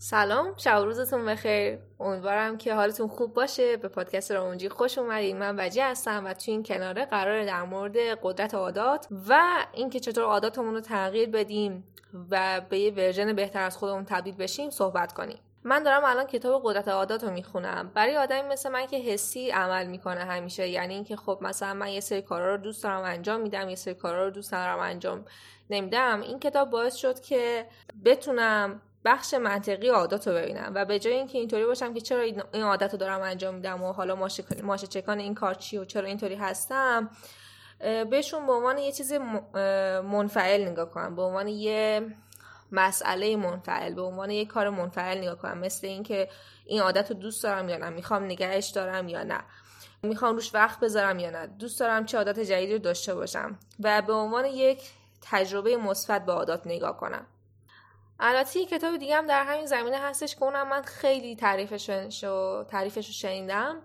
سلام شب روزتون بخیر. امیدوارم که حالتون خوب باشه. به پادکست رامونجی خوش اومدید من وجی هستم و توی این کناره قراره در مورد قدرت عادات و اینکه چطور عاداتمون رو تغییر بدیم و به یه ورژن بهتر از خودمون تبدیل بشیم صحبت کنیم. من دارم الان کتاب قدرت عادات رو می‌خونم. برای آدمی مثل من که حسی عمل می‌کنه همیشه. یعنی اینکه خب مثلا من یه سری کارا رو دوست دارم انجام میدم یه سری کارا رو دوست دارم انجام نمیدم. این کتاب باعث شد که بتونم بخش منطقی عادات رو ببینم و به جای اینکه اینطوری باشم که چرا این عادت رو دارم انجام میدم و حالا ماشه چکان این کار چی و چرا اینطوری هستم بهشون به عنوان یه چیز منفعل نگاه کنم به عنوان یه مسئله منفعل به عنوان یه کار منفعل نگاه کنم مثل اینکه این عادت رو دوست دارم یا نه می‌خوام نگهش دارم یا نه می‌خوام روش وقت بذارم یا نه دوست دارم چه عادت جدیدی رو داشته باشم و به عنوان یک تجربه مثبت به عادات نگاه کنم. البته یه کتاب دیگه هم در همین زمینه هستش که اونم من خیلی تعریفش رو تعریفش رو شنیدم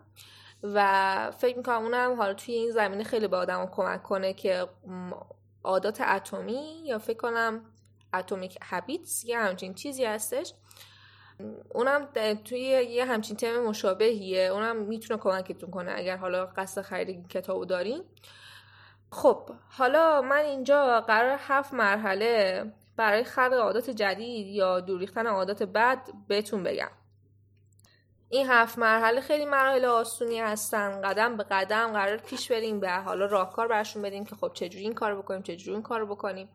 و فکر می‌کنم اونم حالا توی این زمینه خیلی به آدم کمک کنه که عادات اتمی یا فکر کنم اتمیک هابیتس یه همچین چیزی هستش. اونم توی یه همچین تم مشابهیه. اونم می‌تونه کمکتون کنه اگر حالا قصد خرید این کتابو دارین. خب حالا من اینجا قرار هفت مرحله برای خلق عادات جدید یا دوریختن عادات بد بهتون بگم. این هفت مرحله خیلی مراحل آسونی هستن. قدم به قدم قرار پیش بریم به حالا راهکار برشون بدیم که خب چجوری این کار بکنیم چجوری این کار بکنیم.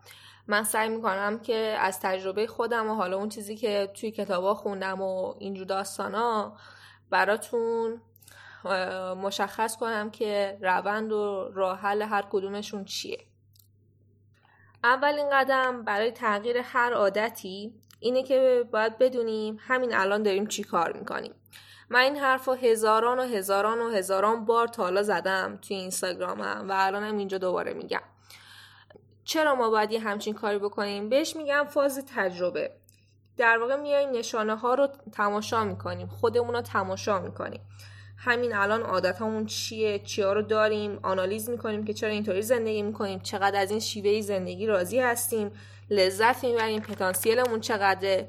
من سعی می‌کنم که از تجربه خودم و حالا اون چیزی که توی کتابا خوندم و اینجور داستانا براتون مشخص کنم که روند و راه حل هر کدومشون چیه. اولین قدم برای تغییر هر عادتی اینه که باید بدونیم همین الان داریم چی کار می‌کنیم. من این حرف رو هزاران و هزاران و هزاران بار تا حالا زدم توی اینستاگرامم و الانم اینجا دوباره میگم. چرا ما باید یه همچین کاری بکنیم؟ بهش میگم فاز تجربه. در واقع میایم نشانه ها رو تماشا می‌کنیم. خودمون رو تماشا می‌کنیم. همین الان عادتمون چیه؟ چیا رو داریم؟ آنالیز می‌کنیم که چرا اینطوری زندگی می‌کنیم؟ چقدر از این شیوه زندگی راضی هستیم؟ لذت می‌بریم؟ پتانسیلمون چقدره؟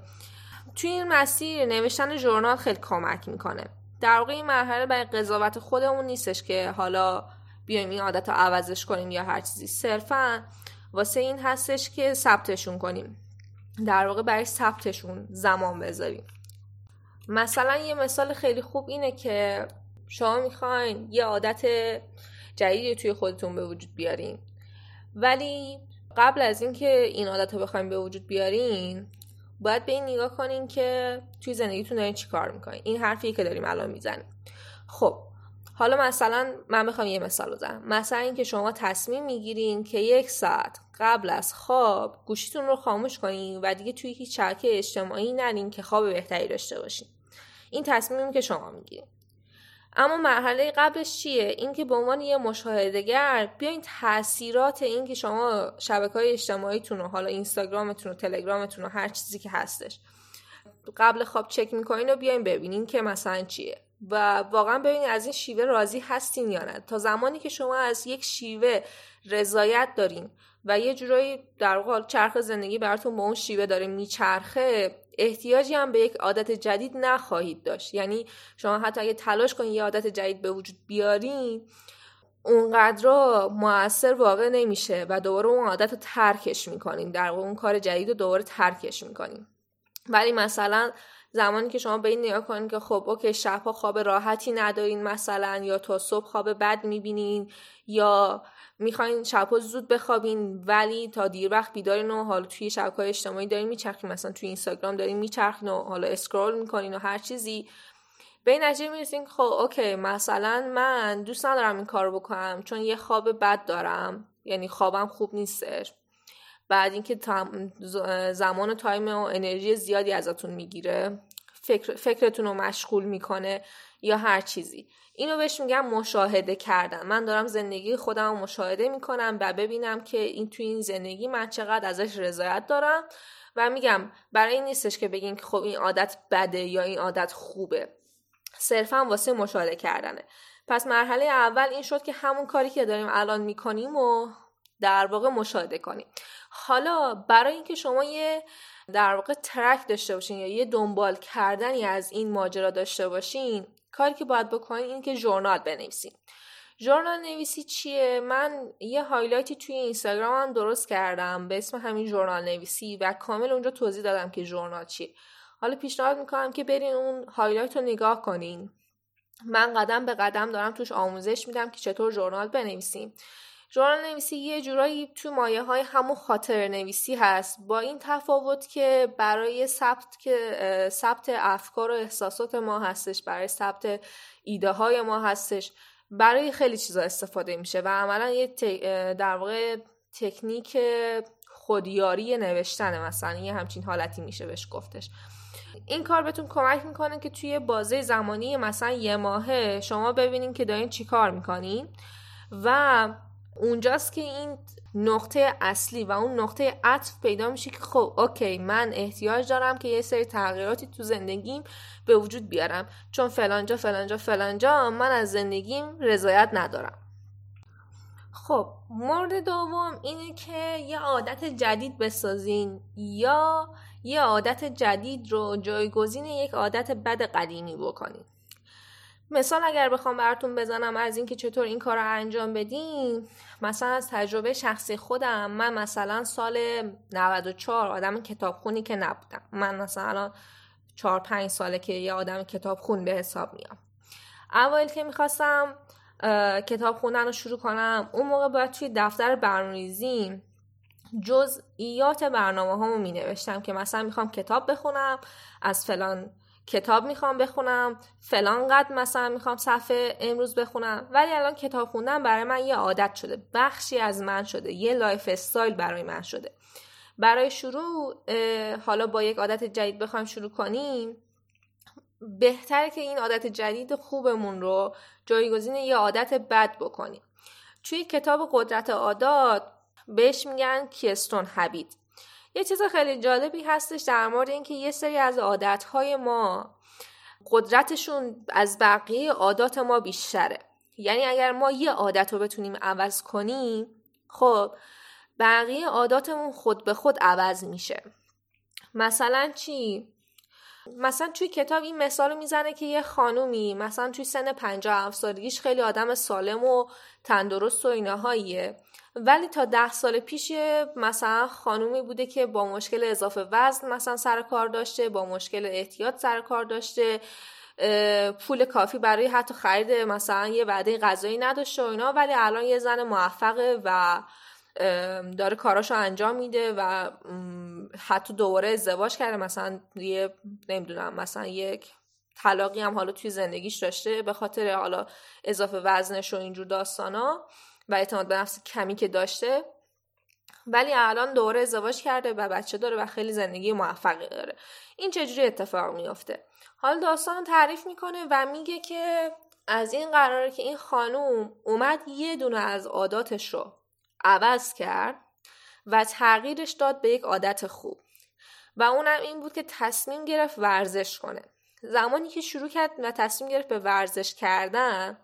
توی این مسیر نوشتن ژورنال خیلی کمک می‌کنه. در واقع این مرحله برای قضاوت خودمون نیستش که حالا بیایم این عادت رو عوضش کنیم یا هر چیزی. صرفا واسه این هستش که ثبتشون کنیم. در واقع برای ثبتشون زمان بذاریم. مثلا یه مثال خیلی خوب اینه که شما می‌خواین یه عادت جدیدی توی خودتون به وجود بیارین. ولی قبل از اینکه این عادت رو بخواین به وجود بیارین باید به این نگاه کنین که توی زندگیتون دارین چی کار می‌کنین. این حرفی که داریم الان می‌زنیم. خب حالا مثلا من می‌خوام یه مثال بزنم. مثلا اینکه شما تصمیم می‌گیرین که یک ساعت قبل از خواب گوشیتون رو خاموش کنین و دیگه توی هیچ شبکه اجتماعی نرین که خواب بهتری داشته باشین. این تصمیمی که شما می‌گیرین. اما مرحله قبلش چیه؟ اینکه به عنوان یه مشاهدهگر بیاین تاثیرات اینکه شما شبکه های اجتماعیتون رو حالا اینستاگرامتون و تلگرامتون و هر چیزی که هستش قبل خواب چک می‌کنین و بیاین ببینین که مثلا چیه. و واقعا ببینید از این شیوه راضی هستین یا نه. تا زمانی که شما از یک شیوه رضایت دارین و یه جورایی در واقع چرخ زندگی براتون به اون شیوه داره میچرخه احتیاجی هم به یک عادت جدید نخواهید داشت. یعنی شما حتی اگه تلاش کنید یه عادت جدید به وجود بیارین اونقدر موثر واقع نمیشه و دوباره اون عادت رو ترکش می‌کنین. در اون کار جدید رو دوباره ترکش می‌کنین. ولی مثلا زمانی که شما به این نگاه کنین که خب okay شبها خواب راحتی ندارین مثلا یا تا صبح خواب بد می‌بینین یا می‌خواین شبها زود بخوابین ولی تا دیر وقت بیدارین و حالا توی شبکه اجتماعی دارین میچرخین. مثلا توی اینستاگرام دارین میچرخین و حالا scroll می‌کنین و هر چیزی. به این نتیجه می‌رسین خب okay مثلا من دوست ندارم این کار بکنم چون یه خواب بد دارم. یعنی خوابم خوب نیستش. بعد اینکه زمان و time و انرژی زیادی ازتون می‌گیره. فکر، فکرتون رو مشغول می‌کنه یا هر چیزی. اینو بهش میگم مشاهده کردن. من دارم زندگی خودم رو مشاهده می‌کنم و ببینم که این تو این زندگی من چقدر ازش رضایت دارم و میگم برای این نیستش که بگین که خب این عادت بده یا این عادت خوبه. صرفا واسه مشاهده کردنه. پس مرحله اول این شد که همون کاری که داریم الان می‌کنیم و در واقع مشاهده کنیم. حالا برای اینکه شما یه در واقع track داشته باشین یا یه دنبال کردنی از این ماجرا داشته باشین کاری که باید بکنین این که journal بنویسین. journal نویسی چیه؟ من یه highlight ی توی اینستاگرامم درست کردم به اسم همین journal نویسی و کامل اونجا توضیح دادم که journal چیه. حالا پیشنهاد می‌کنم که برین اون highlight رو نگاه کنین. من قدم به قدم دارم توش آموزش میدم که چطور journal بنویسیم. journal نویسی یه جورایی تو مایه های همون خاطره نویسی هست. با این تفاوت که برای ثبت که ثبت افکار و احساسات ما هستش برای ثبت ایده های ما هستش برای خیلی چیزا استفاده میشه و عملا یه در واقع تکنیک خودیاری نوشتن مثلا یه همچین حالتی میشه بهش گفتش. این کار بهتون کمک می‌کنه که توی بازه زمانی مثلا یه ماهه شما ببینین که دارین چی کار می‌کنین و اونجاست که این نقطه اصلی و اون نقطه عطف پیدا میشه که خب اوکی من احتیاج دارم که یه سری تغییراتی تو زندگیم به وجود بیارم. چون فلانجا فلانجا فلانجا من از زندگیم رضایت ندارم. خب مورد دوم اینه که یه عادت جدید بسازین یا یه عادت جدید رو جایگزین یک عادت بد قدیمی بکنین. مثال اگر بخوام براتون بزنم از اینکه چطور این کار رو انجام بدیم مثلا از تجربه شخصی خودم من مثلا سال 94 آدم کتابخونی که نبودم. من مثلا 4 5 ساله که یه آدم کتابخون به حساب میام. اول که می‌خواستم کتاب خوندن رو شروع کنم اون موقع باید توی دفتر برنامه‌ریزی جزئیات برنامه هامو می نوشتم که مثلا می‌خوام کتاب بخونم از فلان کتاب می‌خوام بخونم فلان قد مثلا می‌خوام صفحه امروز بخونم ولی الان کتاب خوندن برای من یه عادت شده. بخشی از من شده یه lifestyle برای من شده. برای شروع حالا با یک عادت جدید بخوایم شروع کنیم. بهتره که این عادت جدید خوبمون رو جایگزین یه عادت بد بکنیم. توی کتاب قدرت عادات بهش میگن کیستون هبید یه چیز خیلی جالبی هستش در مورد اینکه یه سری از عادتهای ما قدرتشون از بقیه عادات ما بیشتره. یعنی اگر ما یه عادت رو بتونیم عوض کنیم خب بقیه عاداتمون خود به خود عوض میشه. مثلا چی؟ مثلا توی کتاب این مثال می‌زنه که یه خانومی مثلا توی سن 57 سالگیش خیلی آدم سالم و تندرست و ایناهاییه. ولی تا ده سال پیش مثلا خانومی بوده که با مشکل اضافه وزن مثلا سر کار داشته با مشکل احتیاط سر کار داشته پول کافی برای حتی خرید مثلا یه وعده غذایی نداشته و اینا ولی الان یه زن موفقه و داره کاراشو انجام میده و حتی دوباره ازدواج کرده. مثلا یه نمی‌دونم مثلا یک طلاقی هم حالا توی زندگیش داشته به خاطر حالا اضافه وزنش و اینجور داستانا و اعتماد به نفس کمی که داشته. ولی الان دوره ازدواج کرده و بچه داره و خیلی زندگی موفقی داره. این چجوری اتفاق میافته؟ حالا داستان تعریف می‌کنه و میگه که از این قراره که این خانوم اومد یه دونه از عاداتش رو عوض کرد و تغییرش داد به یک عادت خوب. و اونم این بود که تصمیم گرفت ورزش کنه. زمانی که شروع کرد و تصمیم گرفت به ورزش کردن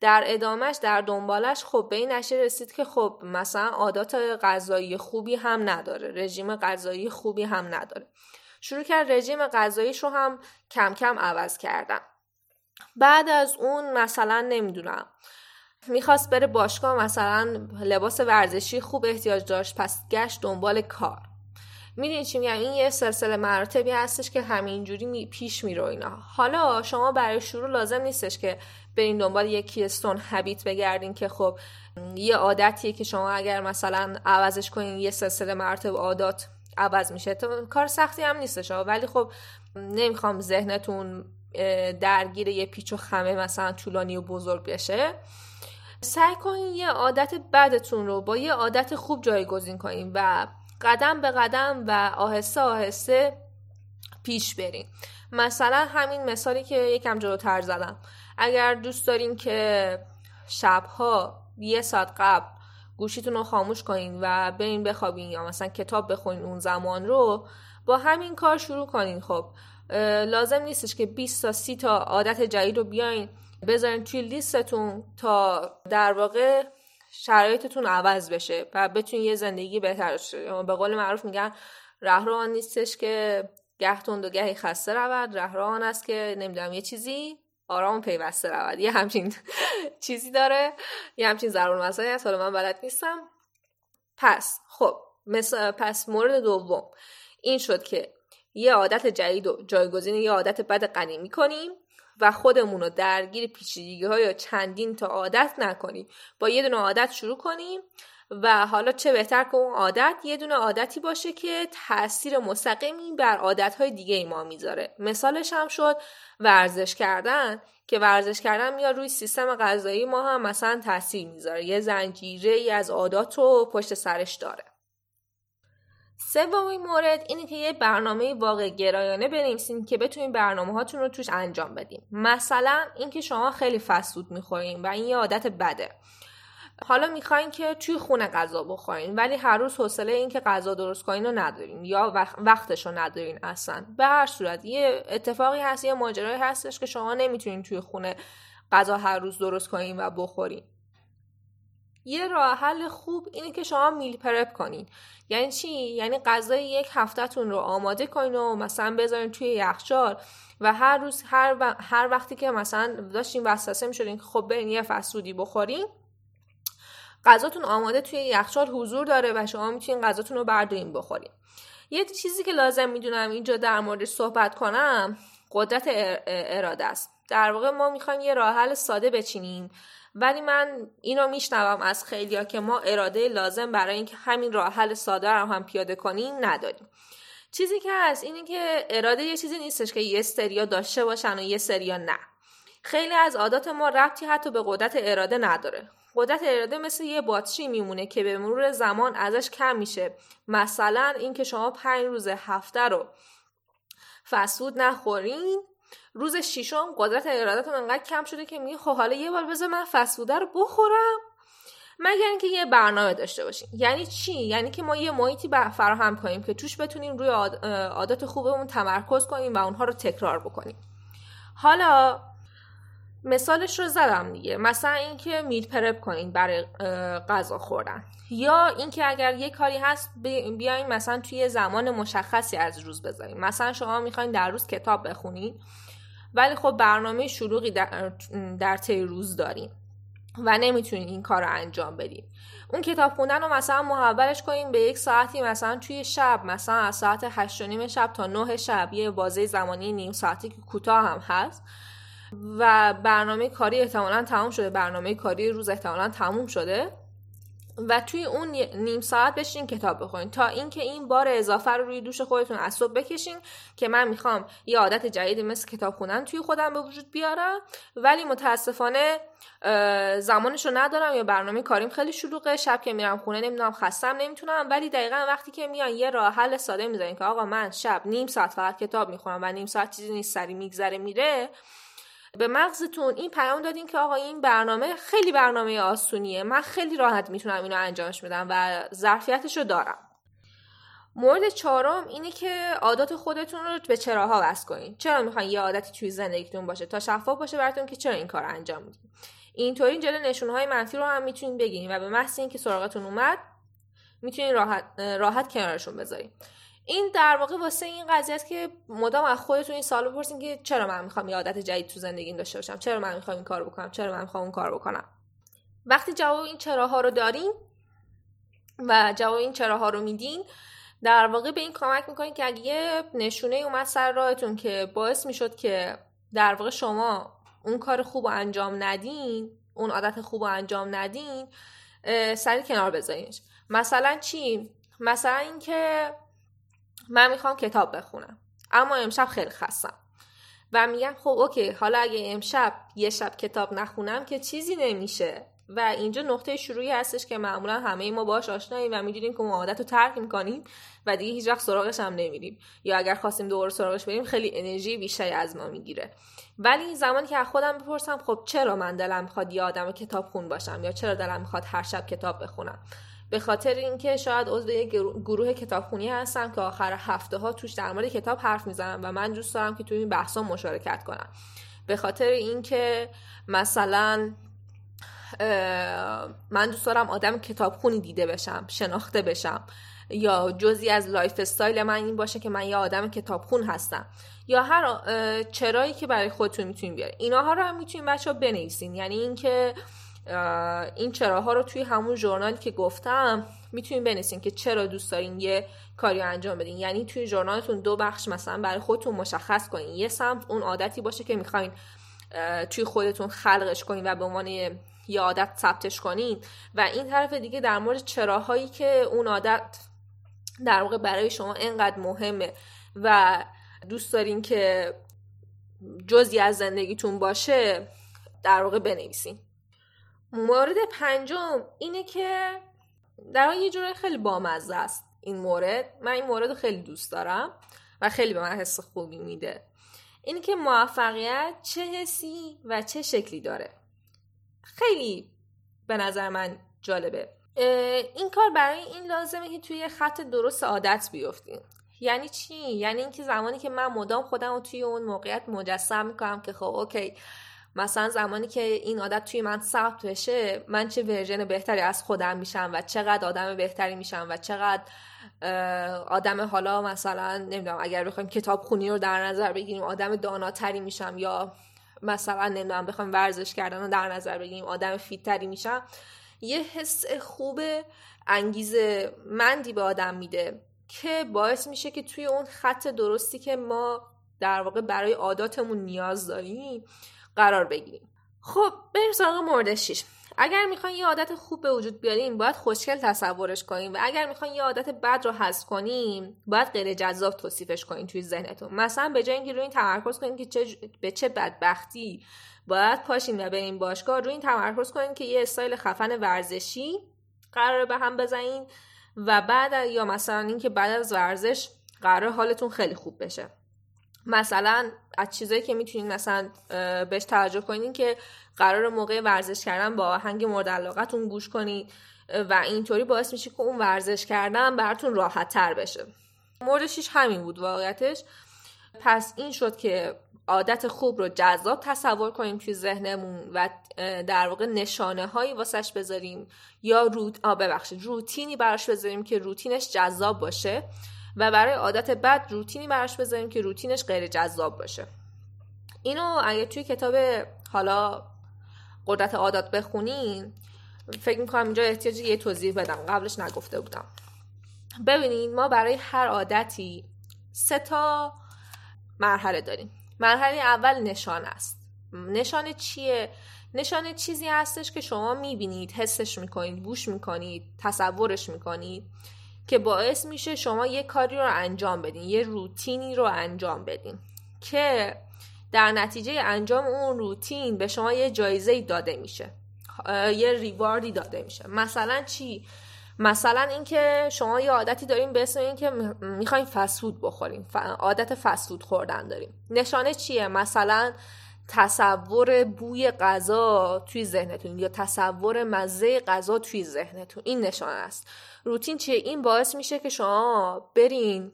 در ادامهش در دنبالش خب به این نشه رسید که خب مثلا عادات غذایی خوبی هم نداره رژیم غذایی خوبی هم نداره. شروع کرد رژیم غذاییش رو هم کم کم عوض کردن. بعد از اون مثلا نمی‌دونم می‌خواست بره باشگاه مثلا لباس ورزشی خوب احتیاج داشت پس گشت دنبال کار. می‌دونی چی میگم؟ این یه سلسله مراتبی هستش که همینجوری می پیش میره اینا. حالا شما برای شروع لازم نیستش که برین دنبال یکی استون هبیت بگردین که خب یه عادتیه که شما اگر مثلا عوضش کنین یه سلسله مراتب عادات عوض میشه. کار سختی هم نیستش ولی خب نمی‌خوام ذهنتون درگیر یه پیچ و خمه مثلا طولانی و بزرگ بشه. سعی کنین یه عادت بدتون رو با یه عادت خوب جایگزین کنین و قدم به قدم و آهسته آهسته پیش برین. مثلا همین مثالی که یکم جلوتر زدم. اگر دوست دارین که شبها یه ساعت قبل گوشیتون رو خاموش کنین و برین بخوابین یا مثلا کتاب بخونین اون زمان رو با همین کار شروع کنین. خب لازم نیستش که 20 تا 30 تا عادت جدید رو بیاین. بذارین توی لیستتون تا در واقع شرایطتون عوض بشه و بتونی یه زندگی بهتر داشته به قول معروف میگن رهرو نیستش که گه تند و گهی خسته رود. رهرو آن است که نمی‌دونم یه چیزی آرام پیوسته رود. یه همچین چیزی داره. یه همچین ضرور مسائلی هست. حالا من بلد نیستم. پس خب مثل پس مورد دوم. این شد که یه عادت جدید و جایگزین یه عادت بد قدیمی کنیم و خودمون رو درگیر پیچیدگی های یا چندین تا عادت نکنیم. با یه دونه عادت شروع کنیم و حالا چه بهتر که اون عادت یه دونه عادتی باشه که تاثیر مستقیمی بر عادتهای دیگه ای ما می‌ذاره. مثالش هم شد ورزش کردن که ورزش کردن میاد روی سیستم غذایی ما هم مثلا تاثیر می‌ذاره. یه زنجیره ای از عادات رو پشت سرش داره. سومین مورد اینه که یه برنامه واقع گرایانه بنویسین که بتونین برنامه هاتون رو توش انجام بدین. مثلا اینکه شما خیلی فسود می‌خورین و این یه عادت بده. حالا می‌خواین که توی خونه غذا بخورین ولی هر روز حوصله این که غذا درست کنین رو ندارین یا وقتش رو ندارین اصلا. به هر صورت یه اتفاقی هست یه ماجرایی هستش که شما نمی‌تونین توی خونه غذا هر روز درست کنین و بخورین. یه راه حل خوب اینه که شما میل پرپ کنین. یعنی چی؟ یعنی غذای یک هفتهتون رو آماده کنین و مثلا بذارین توی یخچال و هر روز هر, هر وقتی که مثلا داشتین وسوسه می‌شدین که خب برین یه فسودی بخورین غذاتون آماده توی یخچال حضور داره و شما می‌تونین غذاتون رو بردارین بخورین. یه چیزی که لازم می‌دونم اینجا در مورد صحبت کنم قدرت اراده است در واقع ما می‌خوایم یه راه حل ساده بچینیم. ولی من اینو میشنوم از خیلیا که ما اراده لازم برای اینکه همین راه حل ساده رو هم پیاده کنیم نداریم. چیزی که هست اینه که اراده یه چیزی نیستش که یه سریا داشته باشن و یه سریا نه. خیلی از عادات ما ربطی حتی به قدرت اراده نداره. قدرت اراده مثل یه باتری میمونه که به مرور زمان ازش کم میشه. مثلا اینکه شما پنج روز هفته رو فسود نخورین روز ششم قدرت ارادتون انقدر کم شده که میگه خب حالا یه بار بذار من فسوده رو بخورم مگر اینکه یه برنامه داشته باشیم. یعنی چی؟ یعنی که ما یه محیطی فراهم کنیم که توش بتونیم روی عادات خوبمون تمرکز کنیم و اونها رو تکرار بکنیم. حالا مثالش رو زدم دیگه. مثلا اینکه میل پرپ کنین برای غذا خوردن. یا اینکه اگر یه کاری هست بیاین مثلا توی زمان مشخصی از روز بذاریم مثلا شما می‌خواین در روز کتاب بخونین. ولی خب برنامه شلوغی در, در طی روز داریم و نمی‌تونین این کار رو انجام بدین اون کتاب خوندن رو مثلا محولش کنیم به یک ساعتی مثلا توی شب مثلا از ساعت هشت نیم شب تا نه شب. یه بازه زمانی نیم ساعتی که کوتاه هم هست. و برنامه کاری احتمالا تموم شده. برنامه کاری روز احتمالا تموم شده. و توی اون نیم ساعت بشین کتاب بخونین. تا اینکه این بار اضافه رو روی دوش خودتون از صبح بکشین که من می‌خوام یه عادت جدیدی مثل کتاب خوندن توی خودم به وجود بیارم. ولی متاسفانه زمانش رو ندارم یا برنامه کاریم خیلی شلوغه. شب که میرم خونه نمی‌دونم خستم نمی‌تونم. ولی دقیقا وقتی که میان یه راه حل ساده می‌ذارین که آقا من شب نیم ساعت فقط کتاب می‌خونم و نیم ساعت چیزی نیست سری میگذره میره. به مغزتون این پیام دادین که آقا این برنامه خیلی برنامه آسونیه. من خیلی راحت می‌تونم اینو انجامش بدم و ظرفیتش دارم. مورد چهارم اینه که عادات خودتون رو به چراها وصل کنین. چرا می‌خواین یه عادتی توی زندگیتون باشه؟ تا شفاف باشه براتون که چرا این کار انجام میدین؟ اینطوری جلو نشونهای منفی رو هم می‌تونین بگین و به محض اینکه سراغتون اومد می‌تونین راحت راحت کنارشون بذارین. این در واقع واسه این قضیه است که مدام از خودتون این سوال بپرسین که چرا من می‌خوام یه عادت جدید تو زندگیم داشته باشم؟ چرا من می‌خوام این کار بکنم؟ چرا من می‌خوام اون کار بکنم؟ وقتی جواب این چراها رو دارین و جواب این چراها رو میدین در واقع به این کمک می‌کنین که اگه یه نشونه اومد سر راهتون که باعث می‌شد که در واقع شما اون کار خوب رو انجام ندین اون عادت خوب رو انجام ندین سری کنار بذارینش. مثلا چی؟ مثلا اینکه من می‌خوام کتاب بخونم. اما امشب خیلی خستم. و میگم خب اوکی حالا اگه امشب یه شب کتاب نخونم که چیزی نمیشه. و اینجا نقطه شروعی هستش که معمولا همه ما باش آشناییم و می‌دونیم که اون عادت رو ترک می‌کنیم و دیگه هیچ وقت سراغش هم نمیریم. یا اگر خواستیم دوباره سراغش بریم خیلی انرژی بیشتری از ما می‌گیره. ولی زمانی که از خودم بپرسم خب چرا من دلم می‌خواد یه آدم کتاب خون باشم؟ یا چرا دلم می‌خواد هر شب کتاب بخونم؟ به خاطر اینکه شاید عضو یک گروه کتابخونی هستم که آخر هفته ها توش در مورد کتاب حرف می‌زنم و من دوست دارم که توی این بحثا مشارکت کنم. به خاطر اینکه مثلا من دوست دارم آدم کتابخونی دیده بشم شناخته بشم. یا جزی از lifestyle من این باشه که من یه آدم کتابخون هستم. یا هر چرایی که برای خودتون می‌تونین بیارین. اینا رو هم می‌تونین بچه ها بنویسین. یعنی اینکه این چراها رو توی همون journal ی که گفتم می‌تونین بنویسین که چرا دوست دارین یه کاری انجام بدین. یعنی توی journal تون دو بخش مثلا برای خودتون مشخص کنین. یه سمت اون عادتی باشه که می‌خواین توی خودتون خلقش کنین و به عنوان یه عادت ثبتش کنین. و این طرف دیگه در مورد چراهایی که اون عادت در واقع برای شما اینقدر مهمه و دوست دارین که جزی از زندگیتون باشه در واقع بنویسین. مورد پنجم اینه که در یه جورای خیلی بامزه است این مورد. من این مورد خیلی دوست دارم و خیلی به من حس خوبی میده. اینه که موفقیت چه حسی و چه شکلی داره. خیلی به نظر من جالبه. این کار برای این لازمه که توی خط درست عادت بیفتیم. یعنی چی؟ یعنی اینکه زمانی که من مدام خودم رو توی اون موقعیت مجسم می‌کنم که خب اوکی. مثلا زمانی که این عادت توی من ثبت بشه من چه ورژن بهتری از خودم میشم و چقدر آدم بهتری میشم و چقدر آدم حالا مثلا نمی‌دونم اگر بخوایم کتاب خونی رو در نظر بگیریم آدم داناتری میشم یا مثلا نمی‌دونم بخوایم ورزش کردن رو در نظر بگیریم آدم فیتتری میشم. یه حس خوب انگیزه مندی به آدم میده که باعث میشه که توی اون خط درستی که ما در واقع برای عاداتمون نیاز داریم قرار بگیریم. خب بریم سراغ مورد 6 اگر می‌خواین یه عادت خوب به وجود بیاریم باید خوشگل تصورش کنیم و اگر می‌خواین یه عادت بد رو حذف کنیم باید غیر جذاب توصیفش کنیم توی ذهنتون. مثلا به جای اینکه روی این تمرکز کنیم که چه به چه بدبختی باید پاشین و بریم باشگاه. روی این تمرکز کنیم که یه استایل خفن ورزشی قرار به هم بزنین و بعد یا مثلا اینکه بعد از ورزش قرار حالتون خیلی خوب بشه. مثلا از چیزایی که می‌تونین مثلا بهش توجه کنین که قرار موقع ورزش کردن با آهنگ مورد علاقتون گوش کنید و اینطوری باعث میشه که اون ورزش کردن براتون راحت تر بشه. مورد شیش همین بود واقعیتش. پس این شد که عادت خوب رو جذاب تصور کنیم توی ذهنمون و در واقع نشانه هایی واسش بذاریم یا روت ببخشید روتینی براش بذاریم که روتینش جذاب باشه. و برای عادت بد روتینی براش بذاریم که روتینش غیر جذاب باشه. اینو اگه توی کتاب حالا قدرت عادات بخونین فکر می‌کنم اینجا احتیاج یه توضیح بدم. قبلش نگفته بودم. ببینید ما برای هر عادتی سه تا مرحله داریم. مرحله اول نشان است. نشانه چیه؟ نشانه چیزی هستش که شما می‌بینید حسش می‌کنید گوش می‌کنید تصورش می‌کنید. که باعث میشه شما یه کاری رو انجام بدین یه روتینی رو انجام بدین که در نتیجه انجام اون روتین به شما یه جایزه داده میشه یه ریواردی داده میشه. مثلا چی؟ مثلا اینکه شما یه عادتی داریم به اسم اینکه می‌خواین فسود بخوریم عادت فسود خوردن داریم نشانه چیه؟ مثلا تصور بوی غذا توی ذهنتون یا تصور مزه غذا توی ذهنتون. این نشانه است. روتین چیه؟ این باعث میشه که شما برین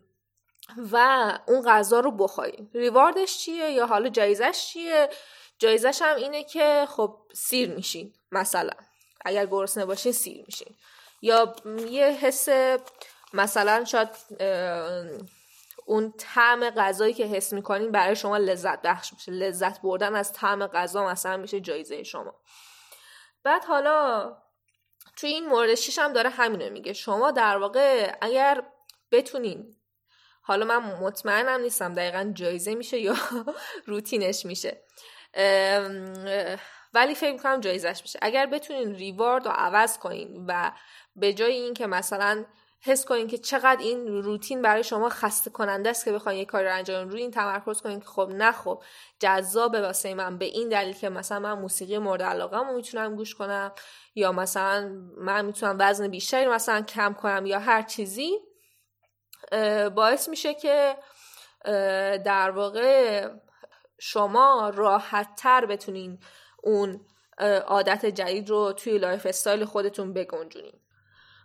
و اون غذا رو بخورین. ریواردش چیه یا حالا جایزش چیه؟ جایزش هم اینه که خب سیر میشین مثلا. اگر گرسنه باشین سیر میشین. یا یه حس مثلا شاید اون طعم غذایی که حس می‌کنین برای شما لذت بخش میشه. لذت بردن از طعم غذا مثلا میشه جایزه شما. بعد حالا توی این مورد شیش هم داره همینو میگه. شما در واقع اگر بتونین حالا من مطمئنم نیستم دقیقا جایزه میشه یا روتینش میشه. ولی فکر می‌کنم جایزش میشه. اگر بتونین ریوارد رو عوض کنین و به جای اینکه مثلا حس کنین که چقدر این روتین برای شما خسته کننده است که بخواین یه کاری رو انجام روی این تمرکز کنین که خب نه خب جذابه واسه من به این دلیل که مثلا من موسیقی مورد علاقه رو می‌تونم گوش کنم یا مثلا من می‌تونم وزن بیشتری مثلا کم کنم یا هر چیزی باعث میشه که در واقع شما راحت تر بتونین اون عادت جدید رو توی lifestyle خودتون بگنجونین.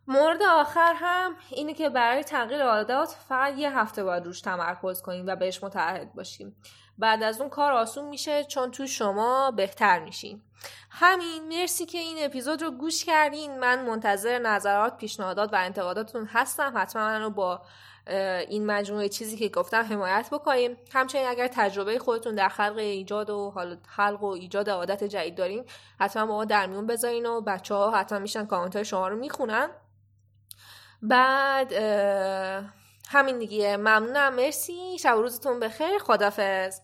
مورد آخر هم اینه که برای تغییر عادات فقط یه هفته باید روش تمرکز کنیم و بهش متعهد باشیم. بعد از اون کار آسون میشه چون تو شما بهتر میشین. همین مرسی که این اپیزود رو گوش کردین. من منتظر نظرات پیشنهادات و انتقاداتتون هستم. حتما منو با این مجموعه چیزی که گفتم حمایت بکنیم همچنین اگر تجربه خودتون در خلق ایجاد و خلق و ایجاد عادت جدید دارین حتما با ما در میون بذارین و بچه ها حتما میشن کامنت های شما رو می‌خونن. بعد همین دیگه. ممنونم. مرسی. شب روزتون بخیر. خدافظ